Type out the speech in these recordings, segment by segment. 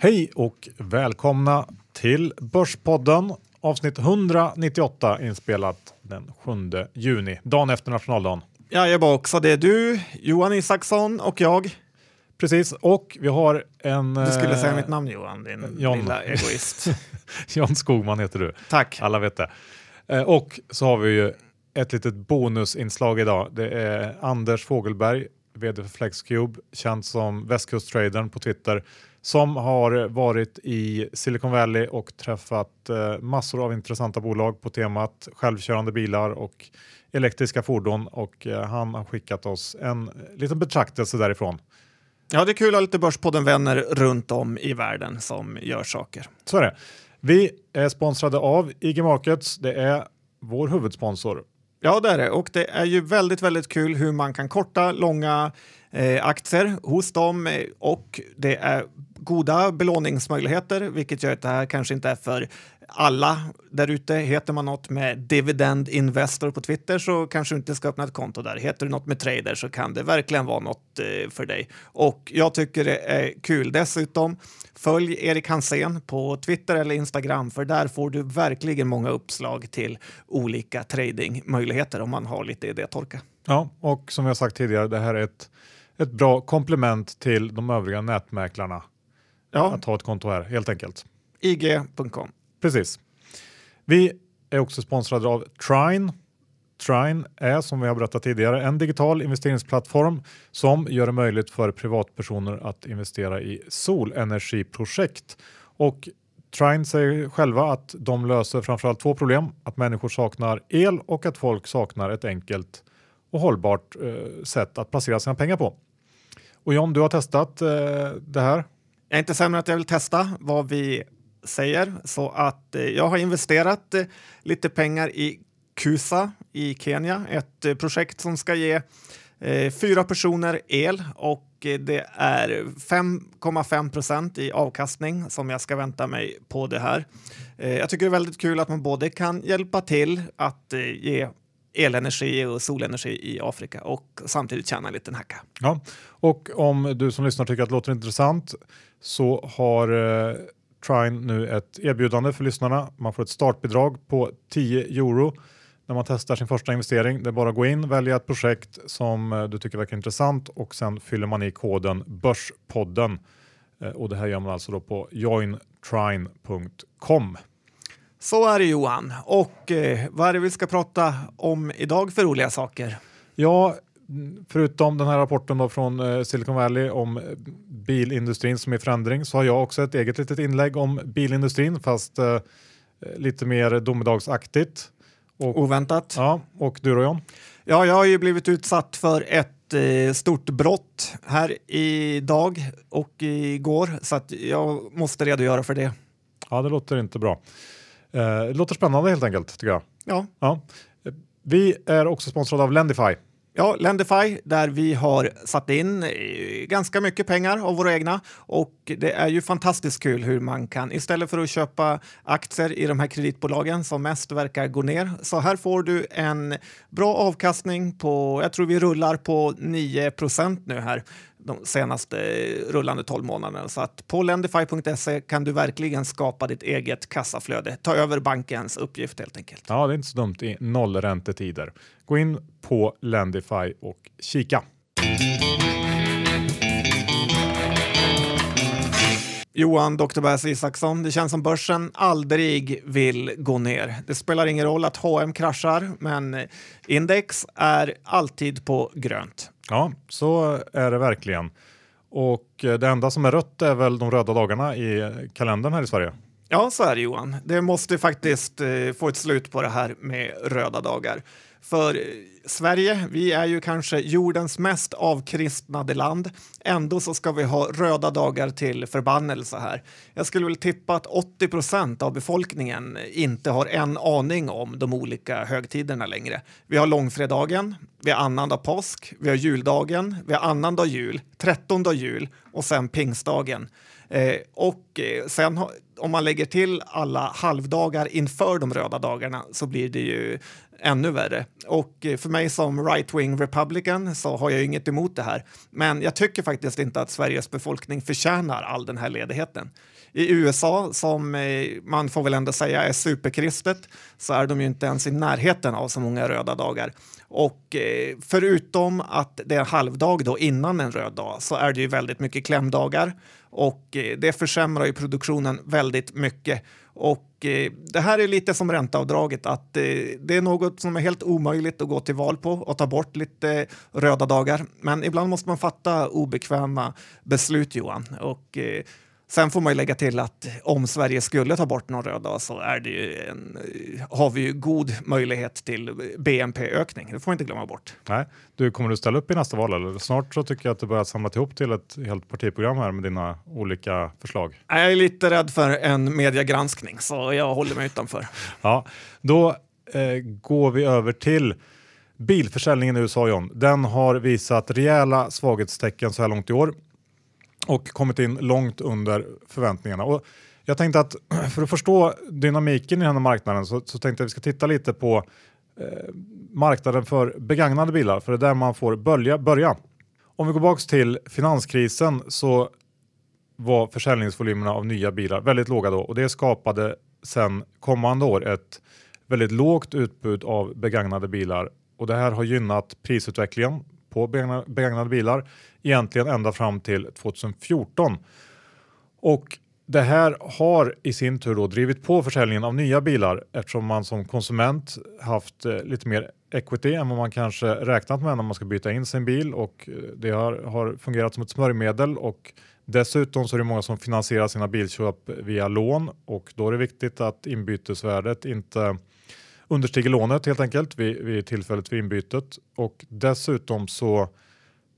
Hej och välkomna till Börspodden avsnitt 198 inspelat den 7 juni, dagen efter nationaldagen. Jajamän, också det är du, Johan Isaksson och jag. Precis, och vi har en... Du skulle säga eh, mitt namn Johan, din John. lilla egoist. Jan Skogman heter du. Tack. Alla vet det. Eh, Och så har vi ju ett litet bonusinslag idag. Det är Anders Fogelberg, vd för Flexcube, känd som västkusttradern på Twitter, som har varit i Silicon Valley och träffat eh, massor av intressanta bolag på temat självkörande bilar och elektriska fordon och eh, han har skickat oss en liten betraktelse därifrån. Ja, det är kul att ha lite Börspodden-vänner runt om i världen som gör saker. Så är det. Vi är sponsrade av IG Markets. Det är vår huvudsponsor. Ja, det är det. Och det är ju väldigt, väldigt kul hur man kan korta långa eh, aktier hos dem eh, och det är goda belåningsmöjligheter, vilket gör att det här kanske inte är för alla där ute. Heter man något med Dividend Investor på Twitter så kanske du inte ska öppna ett konto där. Heter du något med trader så kan det verkligen vara något eh, för dig. Och jag tycker det är kul. Dessutom, följ Erik Hansén på Twitter eller Instagram för där får du verkligen många uppslag till olika tradingmöjligheter om man har lite idétorka. Ja, och som jag sagt tidigare, det här är ett, ett bra komplement till de övriga nätmäklarna Ja, att ha ett konto här helt enkelt. ig.com. Precis. Vi är också sponsrade av Trine. Trine är som vi har berättat tidigare en digital investeringsplattform som gör det möjligt för privatpersoner att investera i solenergiprojekt. Och Trine säger själva att de löser framförallt två problem. Att människor saknar el och att folk saknar ett enkelt och hållbart eh, sätt att placera sina pengar på. Och John, du har testat eh, det här. Jag är inte sämre att jag vill testa vad vi säger så att eh, jag har investerat eh, lite pengar i Kusa i Kenya, ett eh, projekt som ska ge fyra personer el och det är 5,5 procent i avkastning som jag ska vänta mig på det här. Jag tycker det är väldigt kul att man både kan hjälpa till att ge elenergi och solenergi i Afrika och samtidigt tjäna en liten hacka. Ja, och om du som lyssnar tycker att det låter intressant så har eh, Trine nu ett erbjudande för lyssnarna. Man får ett startbidrag på 10 euro när man testar sin första investering. Det är bara att gå in, välja ett projekt som eh, du tycker verkar intressant och sen fyller man i koden Börspodden. Eh, och det här gör man alltså då på jointrine.com. Så är det Johan. Och eh, vad är det vi ska prata om idag för roliga saker? Ja, förutom den här rapporten då från eh, Silicon Valley om bilindustrin som är i förändring så har jag också ett eget litet inlägg om bilindustrin fast eh, lite mer domedagsaktigt. Och, Oväntat. Ja. ja, och du då John? jag har ju blivit utsatt för ett eh, stort brott här idag och igår så att jag måste redogöra för det. Ja, det låter inte bra. Eh, det låter spännande helt enkelt tycker jag. Ja, Ja. Vi är också sponsrade av Lendify. Ja, Lendify där vi har satt in eh, ganska mycket pengar av våra egna och det är ju fantastiskt kul hur man kan istället för att köpa aktier i de här kreditbolagen som mest verkar gå ner. Så här får du en bra avkastning på, jag tror vi rullar på 9 procent nu här de senaste eh, rullande 12 månaderna. Så att på lendify.se kan du verkligen skapa ditt eget kassaflöde. Ta över bankens uppgift helt enkelt. Ja, det är inte så dumt i nollräntetider. Gå in på Lendify och kika. Johan Dr. Bass Isaksson, det känns som börsen aldrig vill gå ner. Det spelar ingen roll att H&M kraschar, men index är alltid på grönt. Ja, så är det verkligen. Och det enda som är rött är väl de röda dagarna i kalendern här i Sverige. Ja, så är det Johan. Det måste faktiskt eh, få ett slut på det här med röda dagar. För eh, Sverige, vi är ju kanske jordens mest avkristnade land. Ändå så ska vi ha röda dagar till förbannelse här. Jag skulle väl tippa att 80 procent av befolkningen inte har en aning om de olika högtiderna längre. Vi har långfredagen, vi har annandag påsk, vi har juldagen, vi har annandag jul, trettondag jul och sen pingstdagen. Eh, och eh, sen om man lägger till alla halvdagar inför de röda dagarna så blir det ju ännu värre. Och eh, för mig som right-wing republican så har jag inget emot det här. Men jag tycker faktiskt inte att Sveriges befolkning förtjänar all den här ledigheten. I USA, som eh, man får väl ändå säga är superkristet, så är de ju inte ens i närheten av så många röda dagar. Och eh, förutom att det är halvdag då innan en röd dag så är det ju väldigt mycket klämdagar och eh, det försämrar ju produktionen väldigt mycket. Och eh, det här är lite som ränteavdraget, att eh, det är något som är helt omöjligt att gå till val på och ta bort lite röda dagar. Men ibland måste man fatta obekväma beslut, Johan. Och eh, Sen får man ju lägga till att om Sverige skulle ta bort någon röd dag så är det ju en, har vi ju god möjlighet till BNP-ökning. Det får man inte glömma bort. Nej, du kommer du ställa upp i nästa val eller? Snart så tycker jag att du börjar samla ihop till ett helt partiprogram här med dina olika förslag. Jag är lite rädd för en mediegranskning så jag håller mig utanför. Ja, då eh, går vi över till bilförsäljningen i USA John. Den har visat rejäla svaghetstecken så här långt i år och kommit in långt under förväntningarna. Och jag tänkte att för att förstå dynamiken i den här marknaden så, så tänkte jag att vi ska titta lite på eh, marknaden för begagnade bilar, för det är där man får börja. börja. Om vi går tillbaka till finanskrisen så var försäljningsvolymerna av nya bilar väldigt låga då och det skapade sen kommande år ett väldigt lågt utbud av begagnade bilar och det här har gynnat prisutvecklingen på begagnade bilar egentligen ända fram till 2014. Och det här har i sin tur då drivit på försäljningen av nya bilar eftersom man som konsument haft eh, lite mer equity än vad man kanske räknat med när man ska byta in sin bil. Och eh, det har, har fungerat som ett smörjmedel. Och dessutom så är det många som finansierar sina bilköp via lån. Och då är det viktigt att inbytesvärdet inte understiger lånet helt enkelt vid, vid tillfället vid inbytet och dessutom så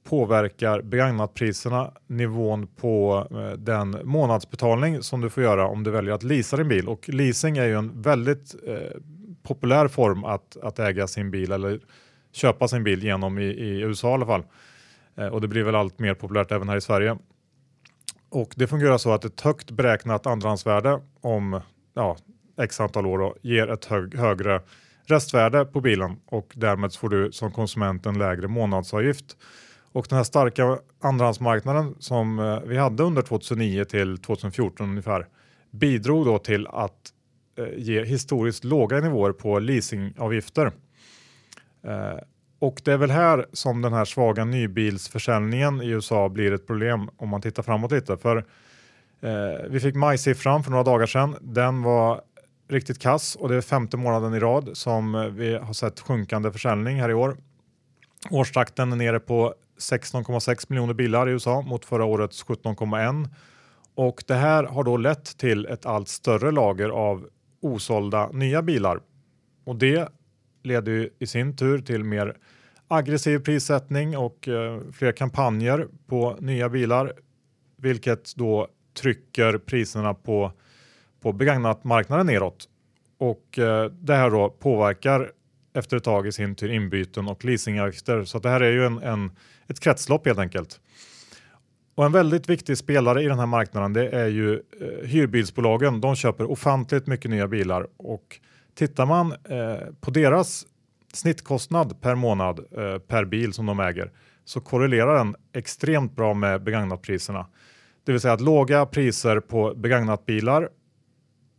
påverkar begagnatpriserna nivån på eh, den månadsbetalning som du får göra om du väljer att leasa din bil och leasing är ju en väldigt eh, populär form att, att äga sin bil eller köpa sin bil genom i, i USA i alla fall. Eh, och det blir väl allt mer populärt även här i Sverige. Och det fungerar så att ett högt beräknat andrahandsvärde om ja, x antal år då, ger ett hög, högre restvärde på bilen och därmed får du som konsument en lägre månadsavgift. Och den här starka andrahandsmarknaden som eh, vi hade under 2009 till 2014 ungefär bidrog då till att eh, ge historiskt låga nivåer på leasingavgifter. Eh, och det är väl här som den här svaga nybilsförsäljningen i USA blir ett problem om man tittar framåt lite. För eh, vi fick majsiffran för några dagar sedan. Den var riktigt kass och det är femte månaden i rad som eh, vi har sett sjunkande försäljning här i år. Årstakten är nere på 16,6 miljoner bilar i USA mot förra årets 17,1 och det här har då lett till ett allt större lager av osålda nya bilar och det leder ju i sin tur till mer aggressiv prissättning och eh, fler kampanjer på nya bilar, vilket då trycker priserna på på begagnatmarknaden neråt och eh, det här då påverkar efter ett tag i sin tur inbyten och leasingavgifter. Så det här är ju en, en, ett kretslopp helt enkelt. Och en väldigt viktig spelare i den här marknaden det är ju eh, hyrbilsbolagen. De köper ofantligt mycket nya bilar och tittar man eh, på deras snittkostnad per månad eh, per bil som de äger så korrelerar den extremt bra med begagnatpriserna. Det vill säga att låga priser på begagnatbilar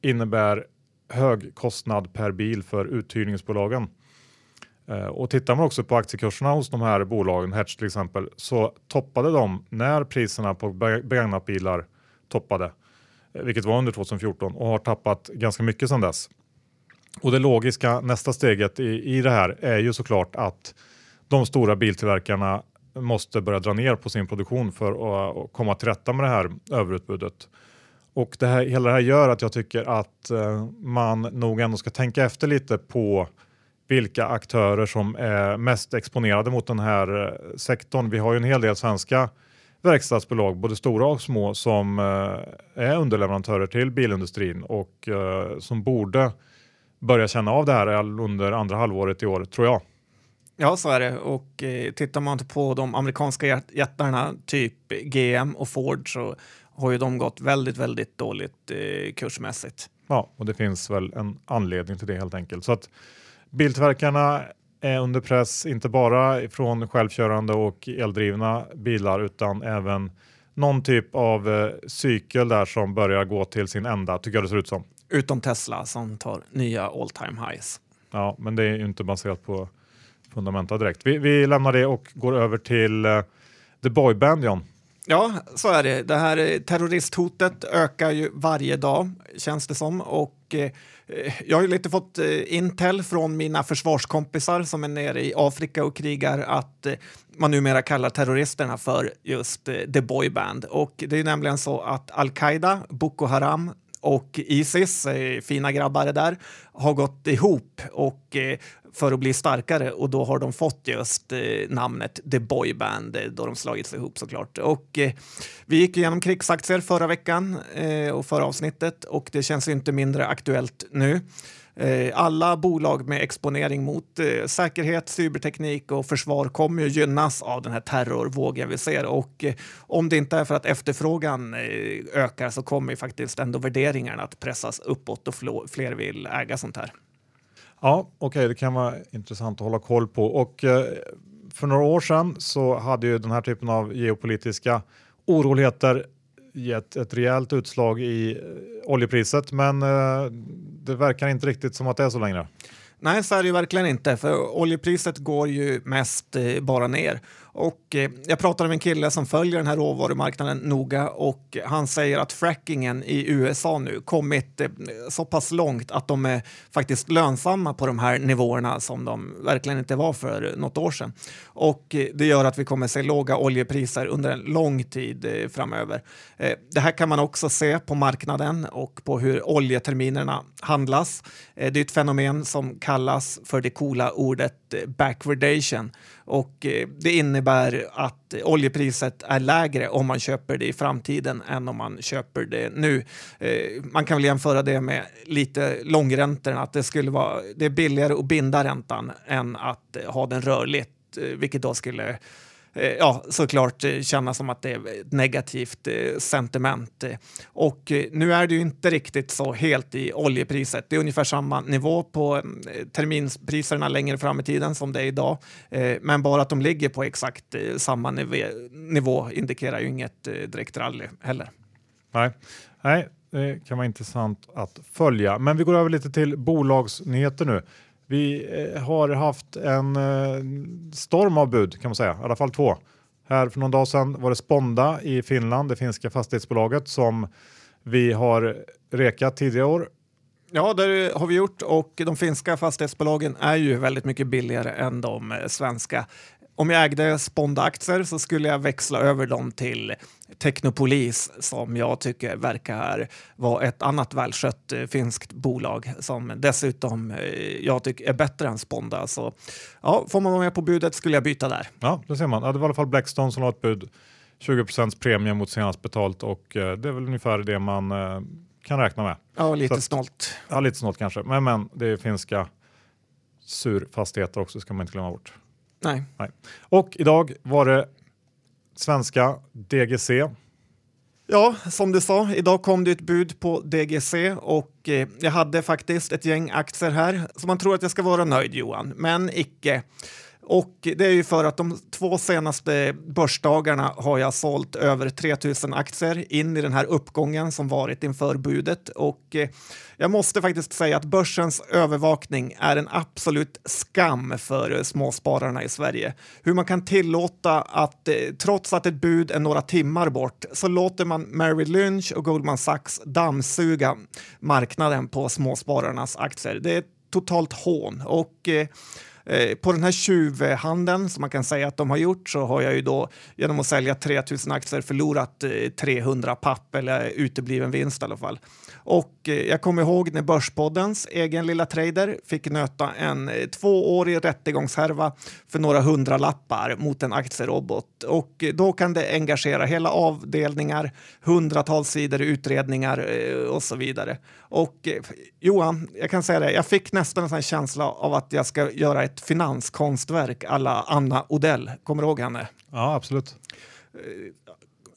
innebär hög kostnad per bil för uthyrningsbolagen. Eh, och tittar man också på aktiekurserna hos de här bolagen, Hertz till exempel, så toppade de när priserna på begagnatbilar toppade, eh, vilket var under 2014 och har tappat ganska mycket sedan dess. Och det logiska nästa steget i, i det här är ju såklart att de stora biltillverkarna måste börja dra ner på sin produktion för att komma till rätta med det här överutbudet. Och det här, hela det här gör att jag tycker att eh, man nog ändå ska tänka efter lite på vilka aktörer som är mest exponerade mot den här eh, sektorn. Vi har ju en hel del svenska verkstadsbolag, både stora och små, som eh, är underleverantörer till bilindustrin och eh, som borde börja känna av det här under andra halvåret i år, tror jag. Ja, så är det. Och eh, tittar man på de amerikanska jättarna, typ GM och Ford, så har ju de gått väldigt, väldigt dåligt eh, kursmässigt. Ja, och det finns väl en anledning till det helt enkelt. Så att biltillverkarna är under press, inte bara från självkörande och eldrivna bilar utan även någon typ av eh, cykel där som börjar gå till sin ända, tycker jag det ser ut som. Utom Tesla som tar nya all time highs. Ja, men det är ju inte baserat på fundamenta direkt. Vi, vi lämnar det och går över till uh, The Boy Band, John. Ja, så är det. Det här eh, terroristhotet ökar ju varje dag, känns det som. Och eh, jag har ju lite fått eh, intel från mina försvarskompisar som är nere i Afrika och krigar att eh, man numera kallar terroristerna för just eh, The Boy Band. Och det är nämligen så att Al-Qaida, Boko Haram, och Isis, eh, fina grabbar där, har gått ihop och eh, för att bli starkare och då har de fått just eh, namnet The Boy Band eh, då de slagits ihop såklart. Och eh, vi gick igenom krigsaktier förra veckan eh, och förra avsnittet och det känns inte mindre aktuellt nu. Eh, alla bolag med exponering mot eh, säkerhet, cyberteknik och försvar kommer ju gynnas av den här terrorvågen vi ser och eh, om det inte är för att efterfrågan eh, ökar så kommer ju faktiskt ändå värderingarna att pressas uppåt och fler vill äga sånt här. Ja, okej, okay, det kan vara intressant att hålla koll på. Och eh, för några år sedan så hade ju den här typen av geopolitiska oroligheter gett ett rejält utslag i eh, oljepriset, men eh, det verkar inte riktigt som att det är så längre. Nej, så är det ju verkligen inte, för oljepriset går ju mest eh, bara ner. Och eh, jag pratade med en kille som följer den här råvarumarknaden noga och han säger att frackingen i USA nu kommit eh, så pass långt att de är faktiskt lönsamma på de här nivåerna som de verkligen inte var för något år sedan. Och eh, det gör att vi kommer se låga oljepriser under en lång tid eh, framöver. Eh, det här kan man också se på marknaden och på hur oljeterminerna handlas. Eh, det är ett fenomen som kallas för det coola ordet backwardation och det innebär innebär att oljepriset är lägre om man köper det i framtiden än om man köper det nu. Eh, man kan väl jämföra det med lite långräntorna, att det skulle vara det är billigare att binda räntan än att ha den rörligt, eh, vilket då skulle Eh, ja, såklart eh, kännas känna som att det är ett negativt eh, sentiment. Och nu är det ju inte riktigt så helt i oljepriset. Det är ungefär samma nivå på terminspriserna längre fram i tiden som det är idag. Men bara att de ligger på exakt samma nivå indikerar ju inget direkt rally heller. Nej, Nej det kan vara intressant att följa. Men vi går över lite till bolagsnyheter nu. Vi eh, har haft en eh, storm av bud kan man säga, i alla fall två. Här för någon dag sedan var det Sponda i Finland, det finska fastighetsbolaget som vi har rekat tidigare år. Ja, det har vi gjort och de finska fastighetsbolagen är ju väldigt mycket billigare än de eh, svenska om jag ägde Sponda-aktier så skulle jag växla över dem till Technopolis som jag tycker verkar vara ett annat välskött eh, finskt bolag som dessutom eh, jag tycker är bättre än Sponda. Så ja, får man vara med på budet skulle jag byta där. Ja, det ser man. Ja, det var i alla fall Blackstone som la ett bud. 20% premie mot senast betalt och eh, det är väl ungefär det man kan räkna med. Ja, lite att, snålt. Ja, lite snålt kanske. Men, men det är finska surfastigheter också ska man inte glömma bort. Nej. Nej. Och idag var det svenska DGC. Ja, som du sa, idag kom det ett bud på DGC och eh, jag hade faktiskt ett gäng aktier här så man tror att jag ska vara nöjd Johan, men icke. Och det är ju för att de två senaste börsdagarna har jag sålt över 3000 aktier in i den här uppgången som varit inför budet. Och eh, jag måste faktiskt säga att börsens övervakning är en absolut skam för eh, småspararna i Sverige. Hur man kan tillåta att eh, trots att ett bud är några timmar bort så låter man Mary Lynch och Goldman Sachs dammsuga marknaden på småspararnas aktier. Det är ett totalt hån. Och Eh, Eh, på den här tjuvhandeln som man kan säga att de har gjort så har jag ju då genom att sälja 3000 aktier förlorat eh, 300 papp eller utebliven vinst i alla fall. Och eh, jag kommer ihåg när Börspoddens egen lilla trader fick nöta en tvåårig rättegångshärva för några hundra lappar mot en aktierobot. Och då kan det engagera hela avdelningar, hundratals sidor utredningar och så vidare. Och Johan, jag kan säga det, jag fick nästan en sån känsla av att jag ska göra ett finanskonstverk alla Anna Odell. Kommer du ihåg henne? Ja, absolut.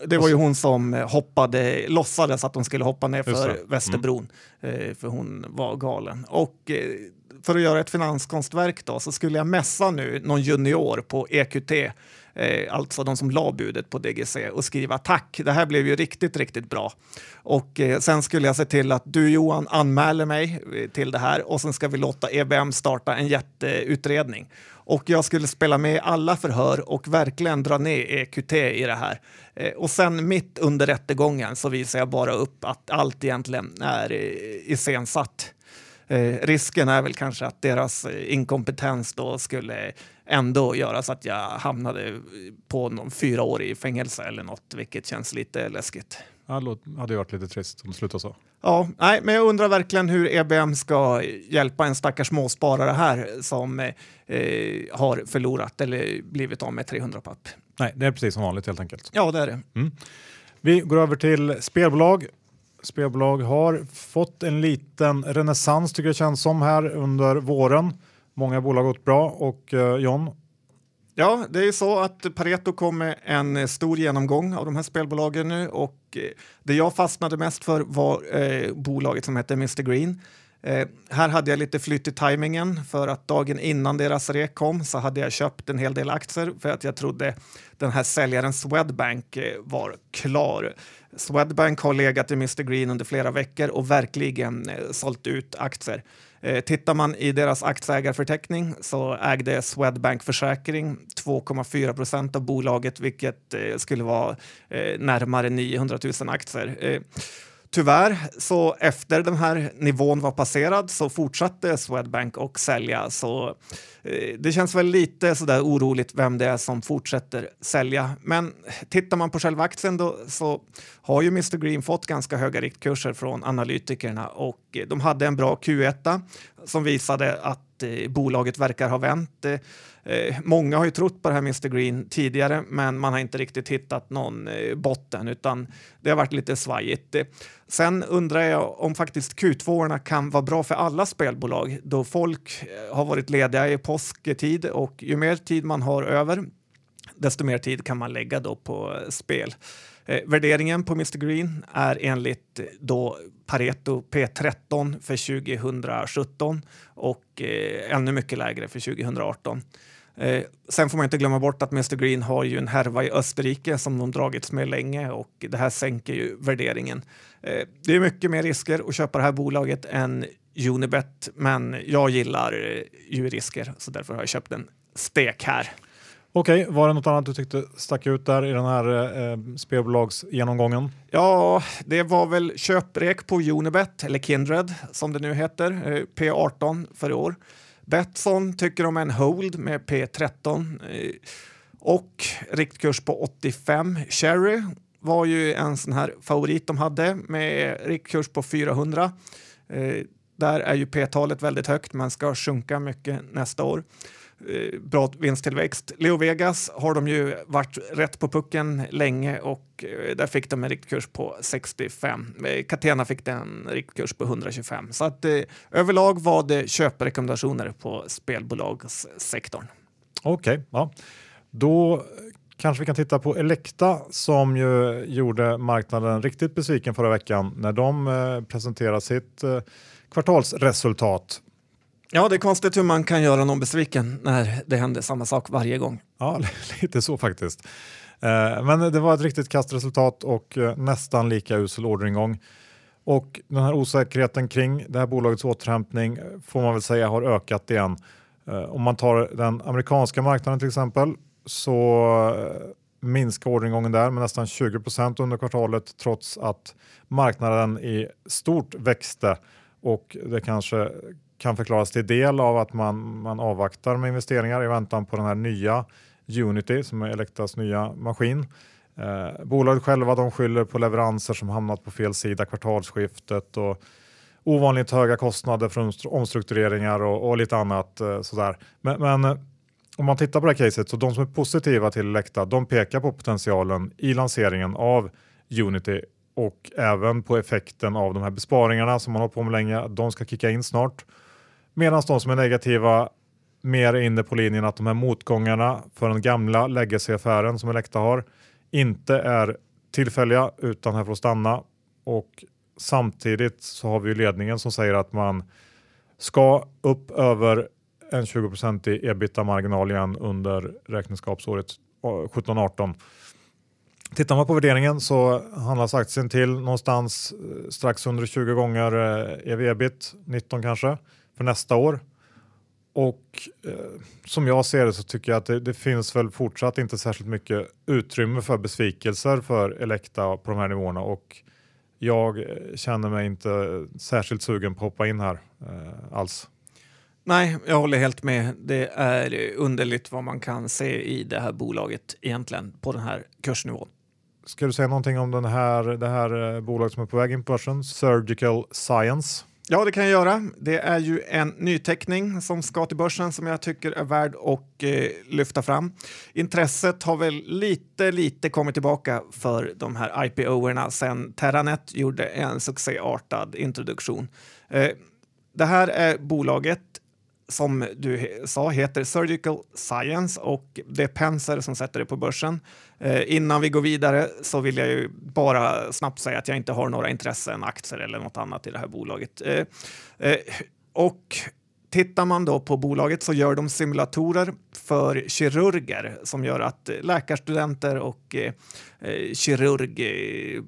det var ju hon som hoppade, låtsades att hon skulle hoppa ner för. Mm. Västerbron, eh, för hon var galen. Och eh, för att göra ett finanskonstverk då, så skulle jag mässa nu någon junior på EQT, eh, alltså de som la budet på DGC, och skriva tack, det här blev ju riktigt, riktigt bra. Och eh, sen skulle jag se till att du Johan anmäler mig eh, till det här och sen ska vi låta EBM starta en jätteutredning. Och jag skulle spela med i alla förhör och verkligen dra ner EQT i det här. Eh, och sen mitt under rättegången så visar jag bara upp att allt egentligen är eh, iscensatt. Eh, risken är väl kanske att deras eh, inkompetens då skulle ändå göra så att jag hamnade på någon fyra år i fängelse eller något, vilket känns lite läskigt. Det hade ju varit lite trist om det slutade så. Ja, nej, men jag undrar verkligen hur EBM ska hjälpa en stackars småsparare här som eh, har förlorat eller blivit av med 300 papp. Nej, det är precis som vanligt helt enkelt. Ja, det är det. Vi går över till spelbolag. Spelbolag har fått en liten renässans tycker jag känns som här under våren. Många bolag har gått bra och eh, John, Ja, det är ju så att Pareto kom med en stor genomgång av de här spelbolagen nu och eh, det jag fastnade mest för var eh, bolaget som heter Mr Green. Eh, här hade jag lite flytt i tajmingen för att dagen innan deras rek kom så hade jag köpt en hel del aktier för att jag trodde den här säljaren Swedbank eh, var klar. Swedbank har legat i Mr Green under flera veckor och verkligen eh, sålt ut aktier. Eh, Tittar man i deras aktieägarförteckning så ägde Swedbank Försäkring 2,4 procent av bolaget, vilket eh, skulle vara eh, närmare 900 000 aktier. Eh, Tyvärr, så efter den här nivån var passerad så fortsatte Swedbank att sälja. Så eh, det känns väl lite sådär oroligt vem det är som fortsätter sälja. Men tittar man på själva aktien då, så har ju Mr Green fått ganska höga riktkurser från analytikerna och de hade en bra Q1 som visade att eh, bolaget verkar ha vänt. Eh, eh, många har ju trott på det här Mr Green tidigare, men man har inte riktigt hittat någon eh, botten, utan det har varit lite svajigt. Eh, sen undrar jag om faktiskt Q2 kan vara bra för alla spelbolag, då folk eh, har varit lediga i påsktid och ju mer tid man har över, desto mer tid kan man lägga då på eh, spel. Eh, värderingen på Mr Green är enligt eh, då Pareto P13 för 2017 och eh, ännu mycket lägre för 2018. Eh, sen får man inte glömma bort att Mr Green har ju en härva i Österrike som de dragits med länge och det här sänker ju värderingen. Eh, det är mycket mer risker att köpa det här bolaget än Unibet, men jag gillar eh, ju risker så därför har jag köpt en stek här okej, var det något annat du tyckte stack ut där i den här eh, spelbolagsgenomgången? Ja, det var väl köprek på Unibet, eller Kindred som det nu heter, eh, P18 för i år. Betsson tycker om en hold med P13 eh, och riktkurs på 85. Cherry var ju en sån här favorit de hade med riktkurs på 400. Eh, där är ju P-talet väldigt högt men ska sjunka mycket nästa år. Eh, bra vinsttillväxt. Leo Vegas har de ju varit rätt på pucken länge och eh, där fick de en riktkurs på 65. Eh, Catena fick en riktkurs på 125. Så att eh, överlag var det köprekommendationer på spelbolagssektorn. Okej, ja. Då kanske vi kan titta på Elekta som ju gjorde marknaden riktigt besviken förra veckan när de eh, presenterade sitt eh, kvartalsresultat. Ja, det är konstigt hur man kan göra någon besviken när det händer samma sak varje gång. Ja, lite så faktiskt. Eh, men det var ett riktigt kastresultat och eh, nästan lika usel orderingång. Och den här osäkerheten kring det här bolagets återhämtning eh, får man väl säga har ökat igen. Om man tar den amerikanska marknaden till exempel så minskar orderingången där med nästan 20 procent under kvartalet trots att marknaden i stort växte och det kanske kan förklaras till del av att man, man avvaktar med investeringar i väntan på den här nya Unity som är Elektas nya maskin. Eh, bolaget själva de skyller på leveranser som hamnat på fel sida kvartalsskiftet och ovanligt höga kostnader för omstruktureringar och, och lite annat eh, sådär. Men, men eh, om man tittar på det här caset så de som är positiva till Elekta de pekar på potentialen i lanseringen av Unity och även på effekten av de här besparingarna som man har på med länge. De ska kicka in snart. Medan de som är negativa mer är inne på linjen att de här motgångarna för den gamla legacy-affären som Elekta har inte är tillfälliga utan här får stanna och samtidigt så har vi ledningen som säger att man ska upp över en 20 i ebitda-marginal igen under räkenskapsåret eh, 17-18. Tittar man på värderingen så handlas aktien till någonstans eh, strax under 20 gånger eh, ev-ebit, 19 kanske, för nästa år. Och eh, som jag ser det så tycker jag att det, det, finns väl fortsatt inte särskilt mycket utrymme för besvikelser för Elekta på de här nivåerna och jag eh, känner mig inte särskilt sugen på att hoppa in här eh, alls. Nej, jag håller helt med. Det är underligt vad man kan se i det här bolaget egentligen på den här kursnivån. Ska du säga någonting om den här, det här eh, bolaget som är på väg in på börsen, Surgical Science? Ja, det kan jag göra. Det är ju en nyteckning som ska till börsen som jag tycker är värd att eh, lyfta fram. Intresset har väl lite, lite kommit tillbaka för de här IPO-erna sen Terranet gjorde en succéartad introduktion. Eh, det här är bolaget som du sa heter Surgical Science och det är Penser som sätter det på börsen. Eh, innan vi går vidare så vill jag ju bara snabbt säga att jag inte har några intressen, aktier eller något annat i det här bolaget. Eh, eh, och Tittar man då på bolaget så gör de simulatorer för kirurger som gör att läkarstudenter och eh, eh kirurg eh,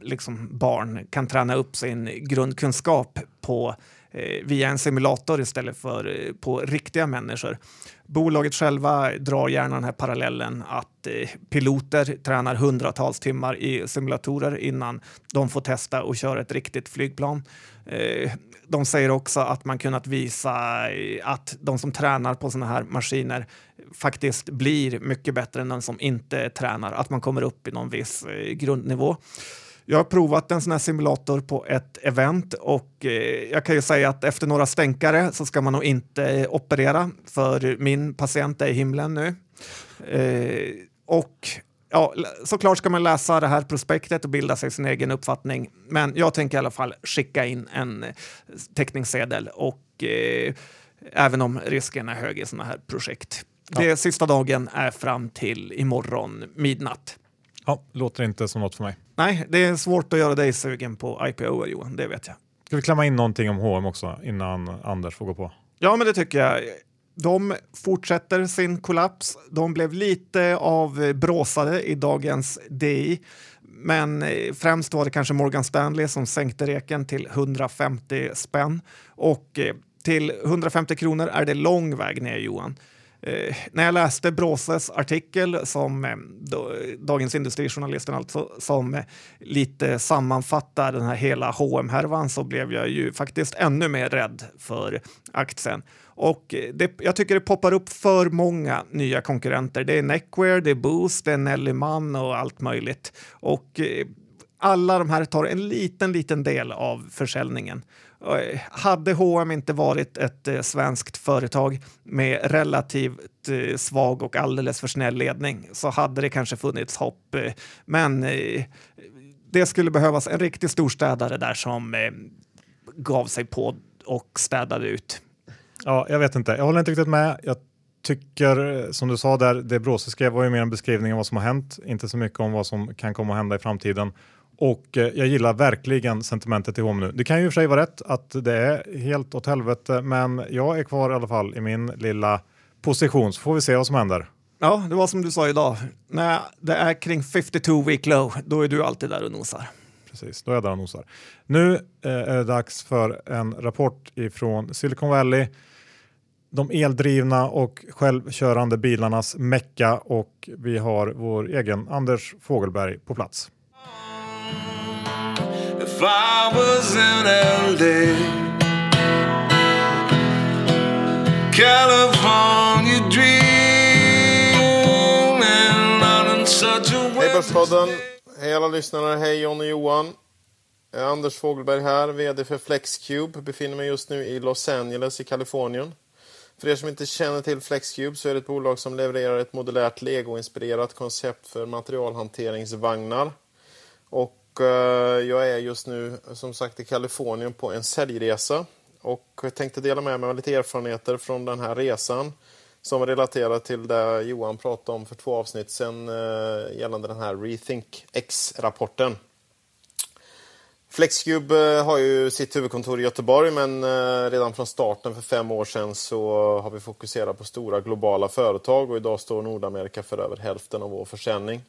liksom barn kan träna upp sin grundkunskap på Eh, via en simulator istället för eh, på riktiga människor. Bolaget själva drar gärna den här parallellen att eh, piloter tränar hundratals timmar i simulatorer innan de får testa och köra ett riktigt flygplan. Eh, de säger också att man kunnat visa eh, att de som tränar på sådana här maskiner faktiskt blir mycket bättre än den som inte tränar, att man kommer upp i någon viss eh, grundnivå. Jag har provat en sån här simulator på ett event och eh, jag kan ju säga att efter några stänkare så ska man nog inte eh, operera för min patient är i himlen nu. Eh, och ja, såklart ska man läsa det här prospektet och bilda sig sin egen uppfattning. Men jag tänker i alla fall skicka in en teckningssedel och eh, även om risken är hög i sådana här projekt. Ja. Det sista dagen är fram till imorgon midnatt. Ja, låter inte som något för mig. Nej, det är svårt att göra dig sugen på IPO, Johan, det vet jag. Ska vi klämma in någonting om H&M också innan Anders får gå på? Ja, men det tycker jag. De fortsätter sin kollaps. De blev lite av bråsade i dagens DI. Men eh, främst var det kanske Morgan Stanley som sänkte reken till 150 spänn. Och eh, till 150 kronor är det lång väg ner, Johan. Eh, när jag läste Bråses artikel, som eh, Dagens Industrijournalisten alltså, som eh, lite sammanfattar den här hela hm härvan så blev jag ju faktiskt ännu mer rädd för aktien. Och eh, det, jag tycker det poppar upp för många nya konkurrenter. Det är Neckwear, det är Boost, det är Nellyman och allt möjligt. Och eh, alla de här tar en liten, liten del av försäljningen. Hade H&M inte varit ett eh, svenskt företag med relativt eh, svag och alldeles för snäll ledning så hade det kanske funnits hopp. Eh, men eh, det skulle behövas en riktig storstädare där som eh, gav sig på och städade ut. Ja, jag vet inte. Jag håller inte riktigt med. Jag tycker, eh, som du sa där, det Bråse skrev var ju mer en beskrivning av vad som har hänt, inte så mycket om vad som kan komma att hända i framtiden. Och eh, jag gillar verkligen sentimentet i Home nu. Det kan ju i och för sig vara rätt att det är helt åt helvete, men jag är kvar i alla fall i min lilla position så får vi se vad som händer. Ja, det var som du sa idag. När det är kring 52 week low, då är du alltid där och nosar. Precis, då är jag där och nosar. Nu eh, är det dags för en rapport ifrån Silicon Valley. De eldrivna och självkörande bilarnas mecka och vi har vår egen Anders Fogelberg på plats. If I was in LA. California dreaming on such a Hej Börspodden! Hej alla lyssnare, hej John och Johan. Anders Fogelberg här, VD för Flexcube. Befinner mig just nu i Los Angeles i Kalifornien. För er som inte känner till Flexcube så är det ett bolag som levererar ett modulärt Lego-inspirerat koncept för materialhanteringsvagnar. Och Eh, Eh, jag är just nu som sagt i Kalifornien på en säljresa och tänkte dela med mig av lite erfarenheter från den här resan som relaterar till det Johan pratade om för två avsnitt sedan eh, gällande den här Rethink X-rapporten. Flexcube eh, har ju sitt huvudkontor i Göteborg men redan från starten för fem år sedan så har vi fokuserat på stora globala företag och idag står Nordamerika för över hälften av vår försäljning.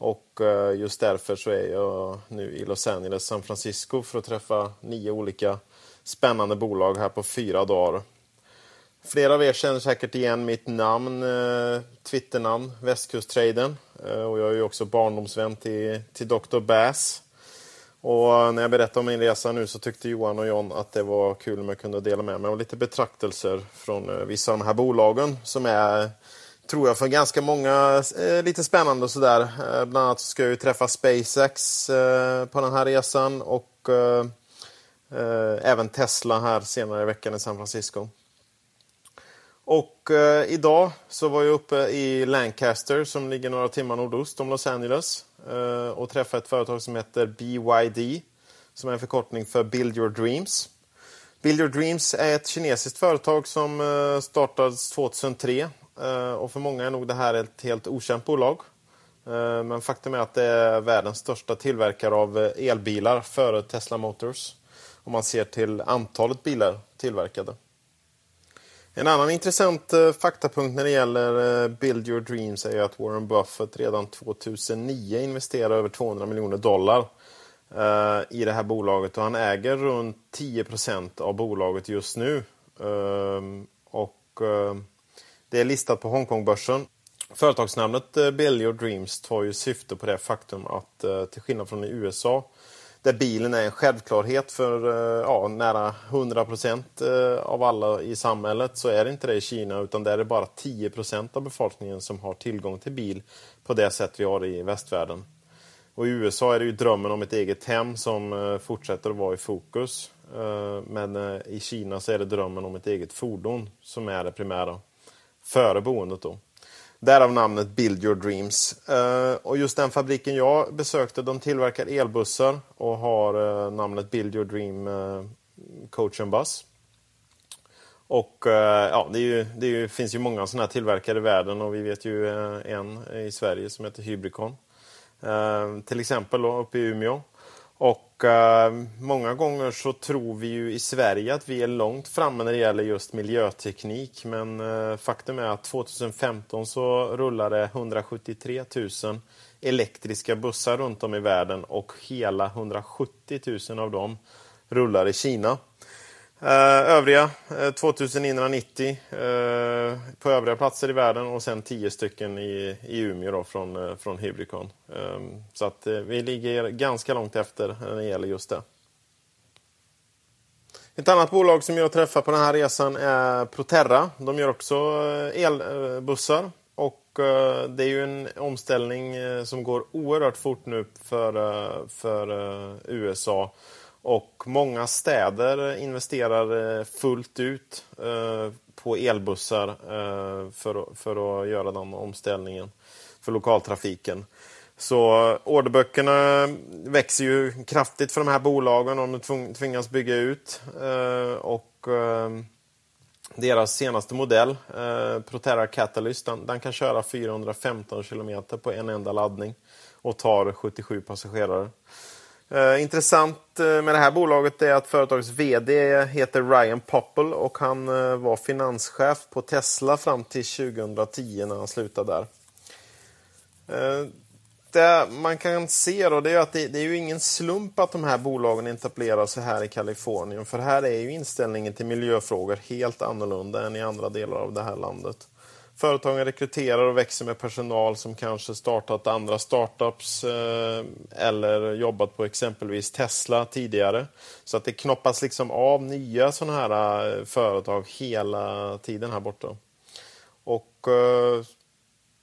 Och eh, just därför så är jag nu i Los Angeles, San Francisco för att träffa nio olika spännande bolag här på fyra dagar. Flera av er känner säkert igen mitt namn, eh, Twitternamn, Västkusttraden. Eh, och jag är ju också barndomsvän till, till Dr. Bass. Och när jag berättade om min resa nu så tyckte Johan och John att det var kul om jag kunde dela med mig av lite betraktelser från vissa av de här bolagen som är tror jag, för ganska många eh, lite spännande och sådär. Eh, bland annat ska jag ju träffa SpaceX eh, på den här resan och eh, eh, även Tesla här senare i veckan i San Francisco. Och eh, idag så var jag uppe i Lancaster som ligger några timmar nordost om Los Angeles eh, och träffade ett företag som heter BYD som är en förkortning för Build Your Dreams. Build Your Dreams är ett kinesiskt företag som eh, startades 2003 Eh, och för många är nog det här ett helt okänt bolag. Eh, men faktum är att det är världens största tillverkare av eh, elbilar före Tesla Motors. Om man ser till antalet bilar tillverkade. En annan intressant faktapunkt när det gäller Build Your Dreams är att Warren Buffett redan 2009 investerade över 200 miljoner dollar i det här bolaget och han äger runt 10% av bolaget just nu. Ehm, och ehm, det är listat på Hongkongbörsen. Företagsnamnet eh, Dreams tar ju syfte på det faktum att eh, till skillnad från i USA där bilen är en självklarhet för eh, ja, nära 100 procent eh, av alla i samhället så är det inte det i Kina utan där är det bara 10 procent av befolkningen som har tillgång till bil på det sätt vi har i västvärlden. Och I USA är det ju drömmen om ett eget hem som fortsätter att vara i fokus. Men i Kina så är det drömmen om ett eget fordon som är det primära före boendet. Då. Därav namnet Build Your Dreams. Uh, och just den fabriken jag besökte, de tillverkar elbussar och har uh, namnet Build Your Dream uh, Coach and Bus. Och ja, det, ju, det ju, finns ju många sådana här tillverkare i världen och vi vet ju en i Sverige som heter Hybricon. till exempel då, uppe i Umeå. Och många gånger så tror vi ju i Sverige att vi är långt framme när det gäller just miljöteknik. Men eh, faktum är att 2015 så rullade 173 000 elektriska bussar runt om i världen och hela 170 000 av dem rullar i Kina. Eh, övriga eh, 2990 eh, på övriga platser i världen och sen 10 stycken i, i Umeå då, från, eh, från Hybricon. Ehm, så att vi ligger ganska långt efter när det gäller just det. Ett annat bolag som jag träffar på den här resan är Proterra. De gör också elbussar. Och det är ju en omställning som går oerhört fort nu för, för USA och många städer investerar eh, fullt ut eh, på elbussar eh, för att göra den omställningen för lokaltrafiken. Så orderböckerna växer ju kraftigt för de här bolagen om de tvingas bygga ut. Och deras senaste modell, Proterra Catalyst, den kan köra 415 km på en enda laddning och tar 77 passagerare. Uh, intressant uh, med det här bolaget är att företagets VD heter Ryan Popple och han uh, var finanschef på Tesla fram till 2010 när han slutade där. Det man kan se då, det är att det, det, är ju ingen slump att de här bolagen etablerar sig här i Kalifornien. För här är ju inställningen till miljöfrågor helt annorlunda än i andra delar av det här landet. Företagen rekryterar och växer med personal som kanske startat andra startups eh, eller jobbat på exempelvis Tesla tidigare. Så att det knoppas liksom av nya sådana här eh, företag hela tiden här borta. Och eh,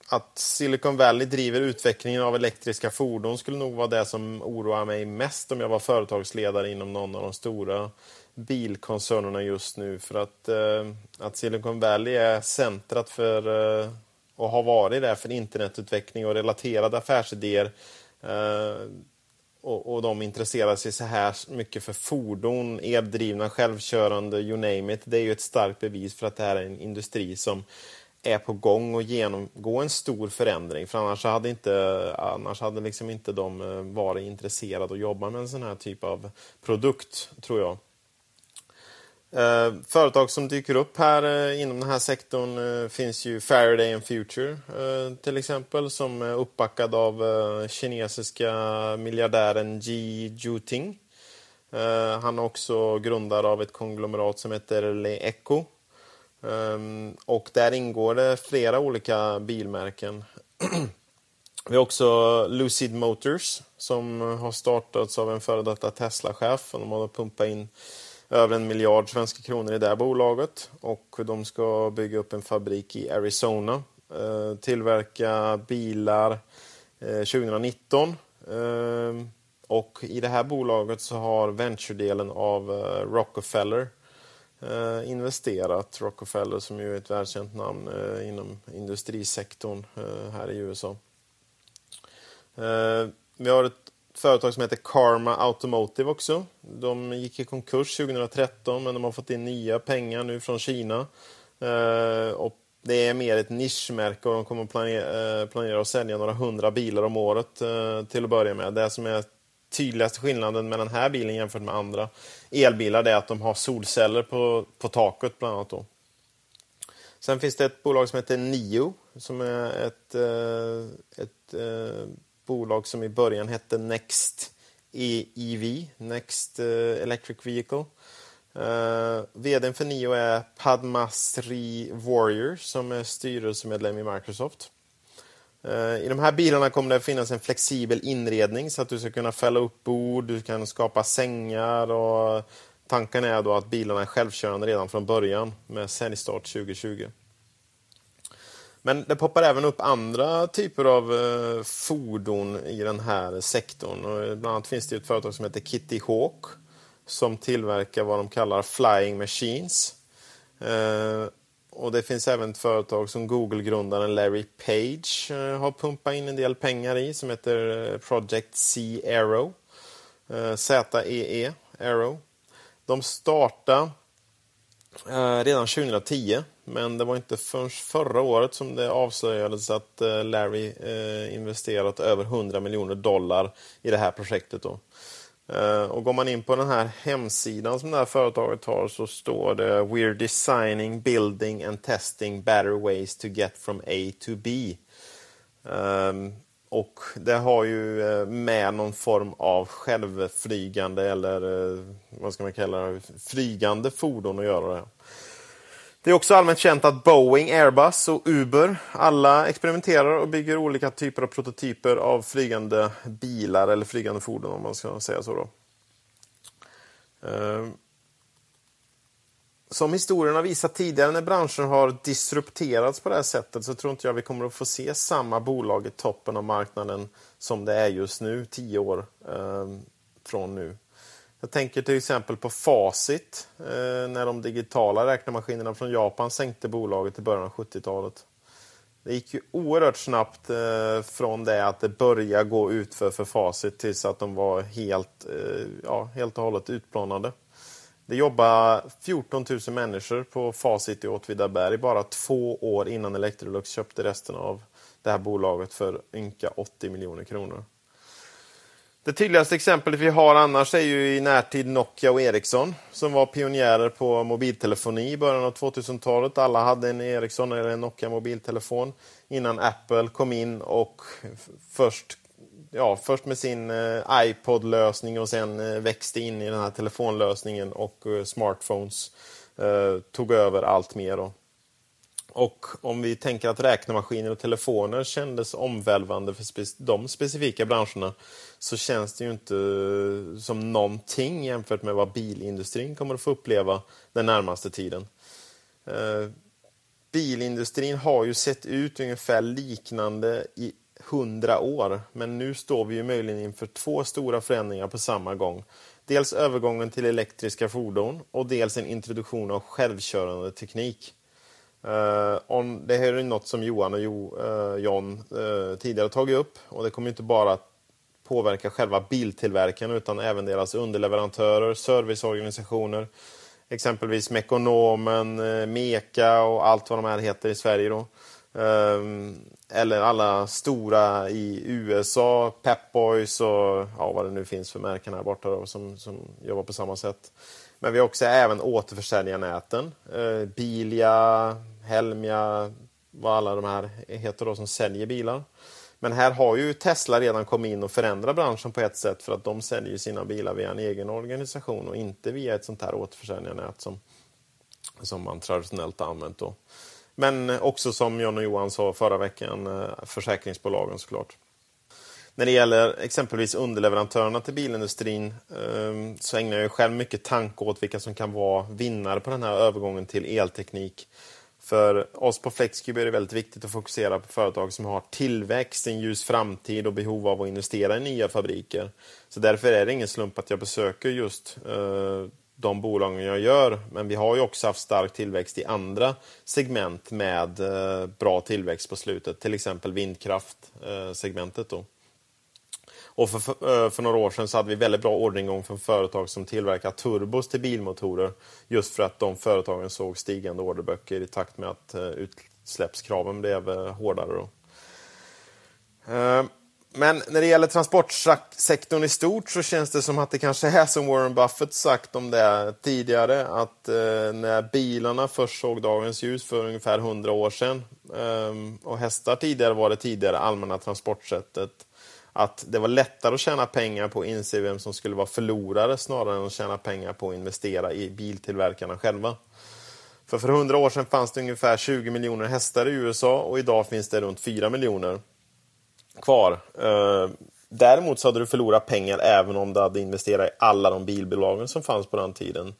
att Silicon Valley driver utvecklingen av elektriska fordon skulle nog vara det som oroar mig mest om jag var företagsledare inom någon av de stora bilkoncernerna just nu. För att, eh, att Silicon Valley är centrat för, eh, och har varit det för internetutveckling och relaterade affärsidéer. Eh, och, och de intresserar sig så här mycket för fordon, eldrivna, självkörande, you name it. Det är ju ett starkt bevis för att det här är en industri som är på gång att genomgå en stor förändring. För annars hade, inte, annars hade liksom inte de eh, varit intresserade att jobba med en sån här typ av produkt, tror jag. Eh, företag som dyker upp här eh, inom den här sektorn eh, finns ju Faraday and Future eh, till exempel som är uppbackad av eh, kinesiska miljardären Ji Juting. Eh, han är också grundare av ett konglomerat som heter Le Echo. Ehm, och där ingår det flera olika bilmärken. Vi har också Lucid Motors som har startats av en före detta Tesla-chef. De har pumpat in över en miljard svenska kronor i det bolaget och de ska bygga upp en fabrik i Arizona. Eh, tillverka bilar eh, 2019. Eh, och i det här bolaget så har venture-delen av Rockefeller eh, investerat. Rockefeller som ju är ett välkänt namn eh, inom industrisektorn eh, här i USA. Eh, vi har ett företag som heter Karma Automotive också. De gick i konkurs 2013 men de har fått in nya pengar nu från Kina. Eh, och det är mer ett nischmärke och de kommer planera, eh, planera att sälja några hundra bilar om året eh, till att börja med. Det som är tydligaste skillnaden med den här bilen jämfört med andra elbilar är att de har solceller på, på taket bland annat. Då. Sen finns det ett bolag som heter Nio som är ett, eh, ett, ett eh, bolag som i början hette Next EV, Next eh, Electric Vehicle. Eh, uh, VDn för Nio är Padmasri Warrior som är styrelsemedlem i Microsoft. Uh, I de här bilarna kommer det finnas en flexibel inredning så att du ska kunna fälla upp bord, du kan skapa sängar och tanken är då att bilarna är självkörande redan från början med säljstart 2020. Men det poppar även upp andra typer av eh, fordon i den här sektorn. Eh, bland annat finns det ett företag som heter Kitty Hawk som tillverkar vad de kallar Flying Machines. Eh, och det finns även ett företag som Google-grundaren Larry Page eh, har pumpat in en del pengar i som heter eh, Project C Arrow. Eh, ZEE e, Arrow. De startade eh, redan 2010 men det var inte förrän förra året som det avslöjades att eh, Larry eh, investerat över 100 miljoner dollar i det här projektet. Då. Eh, och går man in på den här hemsidan som det här företaget har så står det We're designing, building and testing better ways to get from A to B. Ehm, och det har ju med någon form av självflygande eller vad ska man kalla det, flygande fordon att göra. Det. Det är också allmänt känt att Boeing, Airbus och Uber alla experimenterar och bygger olika typer av prototyper av flygande bilar eller flygande fordon om man ska säga så. Då. Eh, som historien har visat tidigare när branschen har disrupterats på det här sättet så tror inte jag vi kommer att få se samma bolag i toppen av marknaden som det är just nu, tio år eh, från nu. Jag tänker till exempel på Facit eh, när de digitala räknemaskinerna från Japan sänkte bolaget i början av 70-talet. Det gick ju oerhört snabbt eh, från det att det började gå utför för, Facit tills att de var helt, eh, ja, helt och hållet utplånade. Det jobbade 14 000 människor på Facit i Åtvidaberg bara två år innan Electrolux köpte resten av det här bolaget för ynka 80 miljoner kronor. Det tydligaste exemplet vi har annars är ju i närtid Nokia och Ericsson som var pionjärer på mobiltelefoni i början av 2000-talet. Alla hade en Ericsson eller en Nokia mobiltelefon innan Apple kom in och först, ja, först med sin eh, iPod-lösning och sen eh, växte in i den här telefonlösningen och eh, smartphones eh, tog över allt mer. Då. Och om vi tänker att räknemaskiner och telefoner kändes omvälvande för de specifika branscherna så känns det ju inte eh, som någonting jämfört med vad bilindustrin kommer att få uppleva den närmaste tiden. Eh, bilindustrin har ju sett ut ungefär liknande i hundra år men nu står vi ju möjligen inför två stora förändringar på samma gång. Dels övergången till elektriska fordon och dels en introduktion av självkörande teknik. Uh, on, det här är något som Johan och jo, uh, John uh, tidigare tagit upp och det kommer inte bara att påverka själva biltillverkarna utan även deras underleverantörer, serviceorganisationer, exempelvis Mekonomen, uh, Meka och allt vad de här heter i Sverige. Då. Eller alla stora i USA, Pep Boys och ja, vad det nu finns för märken här borta då, som, som jobbar på samma sätt. Men vi har också även återförsäljarnäten. Eh, Bilia, Helmia, vad alla de här heter då som säljer bilar. Men här har ju Tesla redan kommit in och förändrat branschen på ett sätt för att de säljer sina bilar via en egen organisation och inte via ett sånt här återförsäljarnät som, som man traditionellt har använt. Då. Men också som John och Johan sa förra veckan, eh, försäkringsbolagen såklart. När det gäller exempelvis underleverantörerna till bilindustrin ehm, så ägnar jag själv mycket tanke åt vilka som kan vara vinnare på den här övergången till elteknik. För oss på Flexcube är det väldigt viktigt att fokusera på företag som har tillväxt, en ljus framtid och behov av att investera i nya fabriker. Så därför är det ingen slump att jag besöker just eh, de bolagen jag gör. Men vi har ju också haft stark tillväxt i andra segment med eh, bra tillväxt på slutet. Till exempel vindkraftsegmentet. Eh, och för, för, eh, för, några år sedan så hade vi väldigt bra orderingång från företag som tillverkar turbos till bilmotorer. Just för att de företagen såg stigande orderböcker i takt med att eh, utsläppskraven blev eh, hårdare. Då. Men när det gäller transportsektorn i stort så känns det som att det kanske är som Warren Buffett sagt om det tidigare att när bilarna först såg dagens ljus för ungefär 100 år sedan och hästar tidigare var det tidigare allmänna transportsättet att det var lättare att tjäna pengar på att inse vem som skulle vara förlorare snarare än att tjäna pengar på att investera i biltillverkarna själva. För för 100 år sedan fanns det ungefär 20 miljoner hästar i USA och idag finns det runt 4 miljoner kvar. Eh, däremot så hade du förlorat pengar även om du hade investerat i alla de bilbolagen som fanns på den tiden.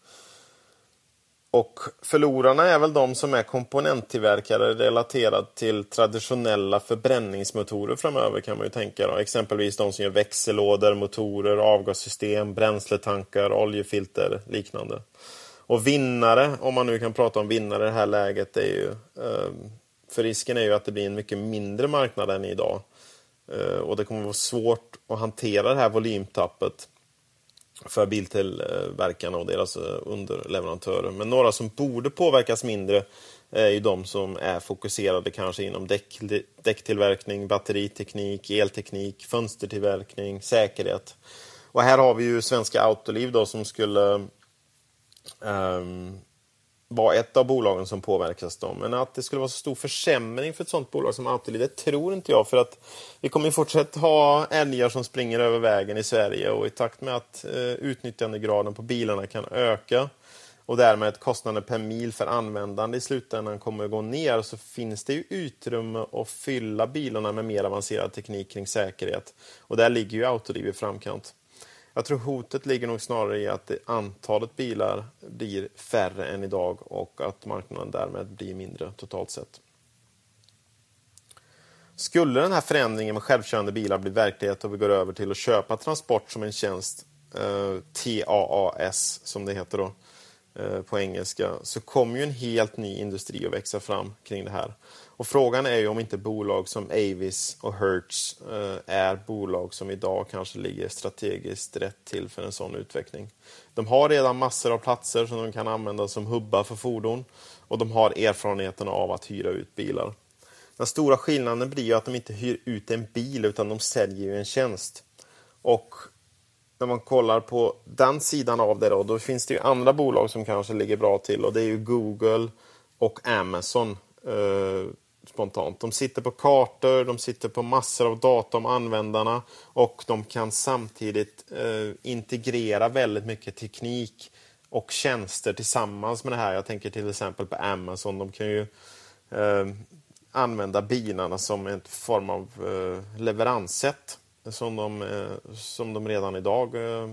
Och förlorarna är väl de som är komponenttillverkare relaterat till traditionella förbränningsmotorer framöver kan man ju tänka. Då. Exempelvis de som gör växellådor, motorer, avgassystem, bränsletankar, oljefilter, liknande. Och vinnare, om man nu kan prata om vinnare i det här läget, är ju... Eh, för risken är ju att det blir en mycket mindre marknad än idag. Eh, och det kommer vara svårt att hantera det här volymtappet för biltillverkarna eh, och deras eh, underleverantörer. Men några som borde påverkas mindre är ju de som är fokuserade kanske inom däck, däcktillverkning, batteriteknik, elteknik, fönstertillverkning, säkerhet. Och här har vi ju Svenska Autoliv då som skulle um, var ett av bolagen som påverkas. Då. Men att det skulle vara så stor försämring för ett sånt bolag som Autoliv, det tror inte jag. För att vi kommer fortsätta ha älgar som springer över vägen i Sverige och i takt med att eh, utnyttjandegraden på bilarna kan öka och därmed kostnaden per mil för användande i slutändan kommer att gå ner så finns det ju utrymme att fylla bilarna med mer avancerad teknik kring säkerhet. Och där ligger ju Autoliv i framkant. Jag tror hotet ligger nog snarare i att antalet bilar blir färre än idag och att marknaden därmed blir mindre totalt sett. Skulle den här förändringen med självkörande bilar bli verklighet och vi går över till att köpa transport som en tjänst, eh, TAAS som det heter då Eh, på engelska, så kommer ju en helt ny industri att växa fram kring det här. Och Frågan är ju om inte bolag som Avis och Hertz eh, är bolag som idag kanske ligger strategiskt rätt till för en sån utveckling. De har redan massor av platser som de kan använda som hubbar för fordon och de har erfarenheten av att hyra ut bilar. Den stora skillnaden blir att de inte hyr ut en bil utan de säljer en tjänst. Och när man kollar på den sidan av det då, då finns det ju andra bolag som kanske ligger bra till och det är ju Google och Amazon. Eh, spontant. De sitter på kartor, de sitter på massor av data om användarna och de kan samtidigt eh, integrera väldigt mycket teknik och tjänster tillsammans med det här. Jag tänker till exempel på Amazon. De kan ju eh, använda bilarna som en form av eh, leveranssätt som de, eh, som de redan idag eh,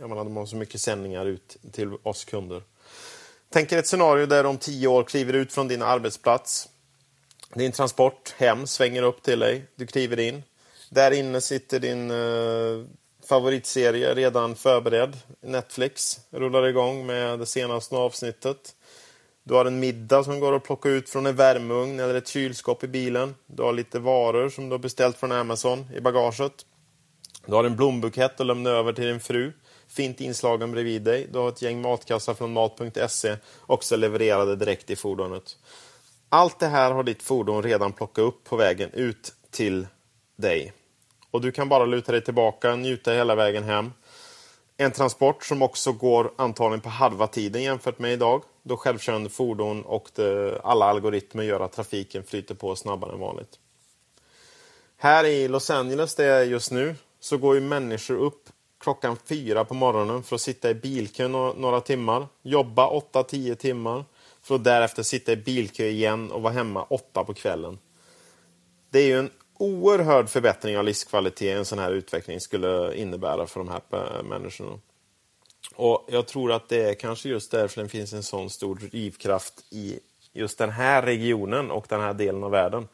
jag menar, de har så mycket sändningar ut till oss kunder. Tänk er ett scenario där om tio år kliver ut från din arbetsplats din transport hem svänger upp till dig. Du kliver in. Där inne sitter din eh, favoritserie redan förberedd. Netflix rullar igång med det senaste avsnittet. Du har en middag som går att plocka ut från en värmeugn eller ett kylskåp i bilen. Du har lite varor som du har beställt från Amazon i bagaget. Du har en blombukett att lämna över till din fru fint inslagen bredvid dig. Du har ett gäng matkassar från mat.se också levererade direkt i fordonet. Allt det här har ditt fordon redan plockat upp på vägen ut till dig. Och du kan bara luta dig tillbaka, njuta hela vägen hem. En transport som också går antagligen på halva tiden jämfört med idag då självkörande fordon och det, alla algoritmer gör att trafiken flyter på snabbare än vanligt. Här i Los Angeles, där jag är just nu, så går ju människor upp klockan fyra på morgonen för att sitta i bilkö några timmar, jobba 8-10 timmar för att därefter sitta i bilkö igen och vara hemma åtta på kvällen. Det är ju en oerhörd förbättring av livskvalitet en sån här utveckling skulle innebära för de här människorna. Och Jag tror att det är kanske just därför det finns en sån stor drivkraft i just den här regionen och den här delen av världen.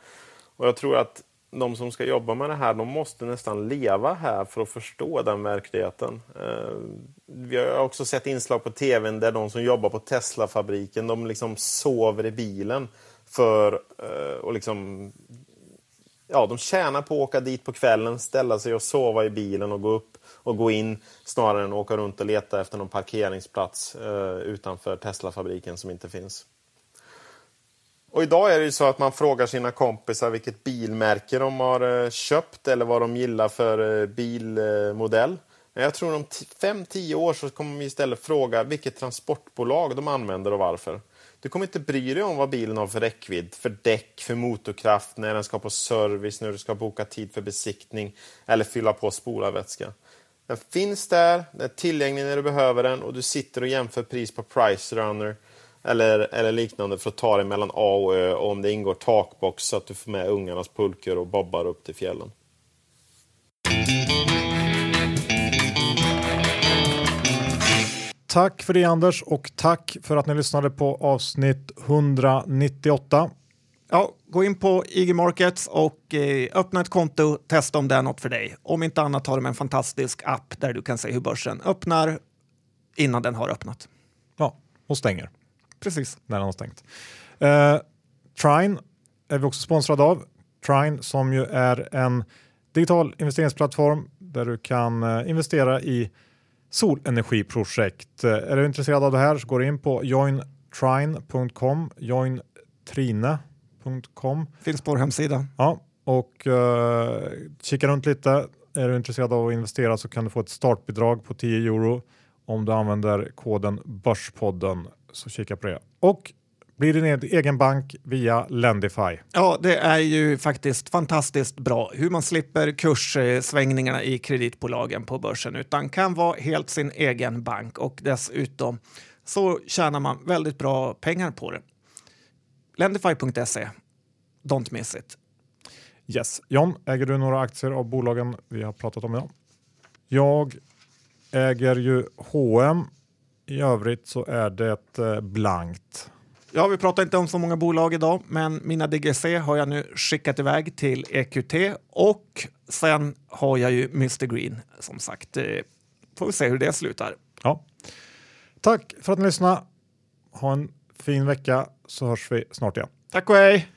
Och Jag tror att de som ska jobba med det här, de måste nästan leva här för att förstå den verkligheten. Eh, vi har också sett inslag på tv där de som jobbar på Tesla-fabriken, de liksom sover i bilen för eh, att liksom ja, de tjänar på att åka dit på kvällen, ställa sig och sova i bilen och gå upp och gå in snarare än att åka runt och leta efter någon parkeringsplats eh, utanför Tesla-fabriken som inte finns. Och idag är det ju så att man frågar sina kompisar vilket bilmärke de har eh, köpt eller vad de gillar för eh, bilmodell. Jag tror om 5-10 år så kommer vi istället fråga vilket transportbolag de använder och varför. Du kommer inte bry dig om vad bilen har för räckvidd, för däck, för motorkraft, när den ska på service, när du ska boka tid för besiktning eller fylla på spolarvätska. Den finns där, den är tillgänglig när du behöver den och du sitter och jämför pris på Pricerunner eller, eller liknande för att ta dig mellan A och Ö och om det ingår takbox så att du får med ungarnas pulkor och bobbar upp till fjällen. Tack för det Anders och tack för att ni lyssnade på avsnitt 198. Ja, gå in på IG Markets och eh, öppna ett konto, testa om det är något för dig. Om inte annat har de en fantastisk app där du kan se hur börsen öppnar innan den har öppnat. Ja, och stänger. Precis. När den har stängt. Eh, Trine är vi också sponsrade av. Trine som ju är en digital investeringsplattform där du kan eh, investera i solenergiprojekt. Eh, är du intresserad av det här så går in på jointrine.com, jointrine.com. Finns på vår hemsida. Ja, och uh, kika runt lite. Är du intresserad av att investera så kan du få ett startbidrag på 10 euro om du använder koden Börspodden. Så kika på det. Och blir din egen bank via Lendify. Ja, det är ju faktiskt fantastiskt bra hur man slipper kurssvängningarna i kreditbolagen på börsen utan kan vara helt sin egen bank och dessutom så tjänar man väldigt bra pengar på det. Lendify.se. Don't miss it. Yes. John, äger du några aktier av bolagen vi har pratat om idag? Jag äger ju H&M. I övrigt så är det eh, blankt. Ja, vi pratar inte om så många bolag idag, men mina DGC har jag nu skickat iväg till EQT och sen har jag ju Mr Green som sagt. Eh, får vi se hur det slutar. Ja. Tack för att ni lyssnade. Ha en fin vecka så hörs vi snart igen. Tack och hej!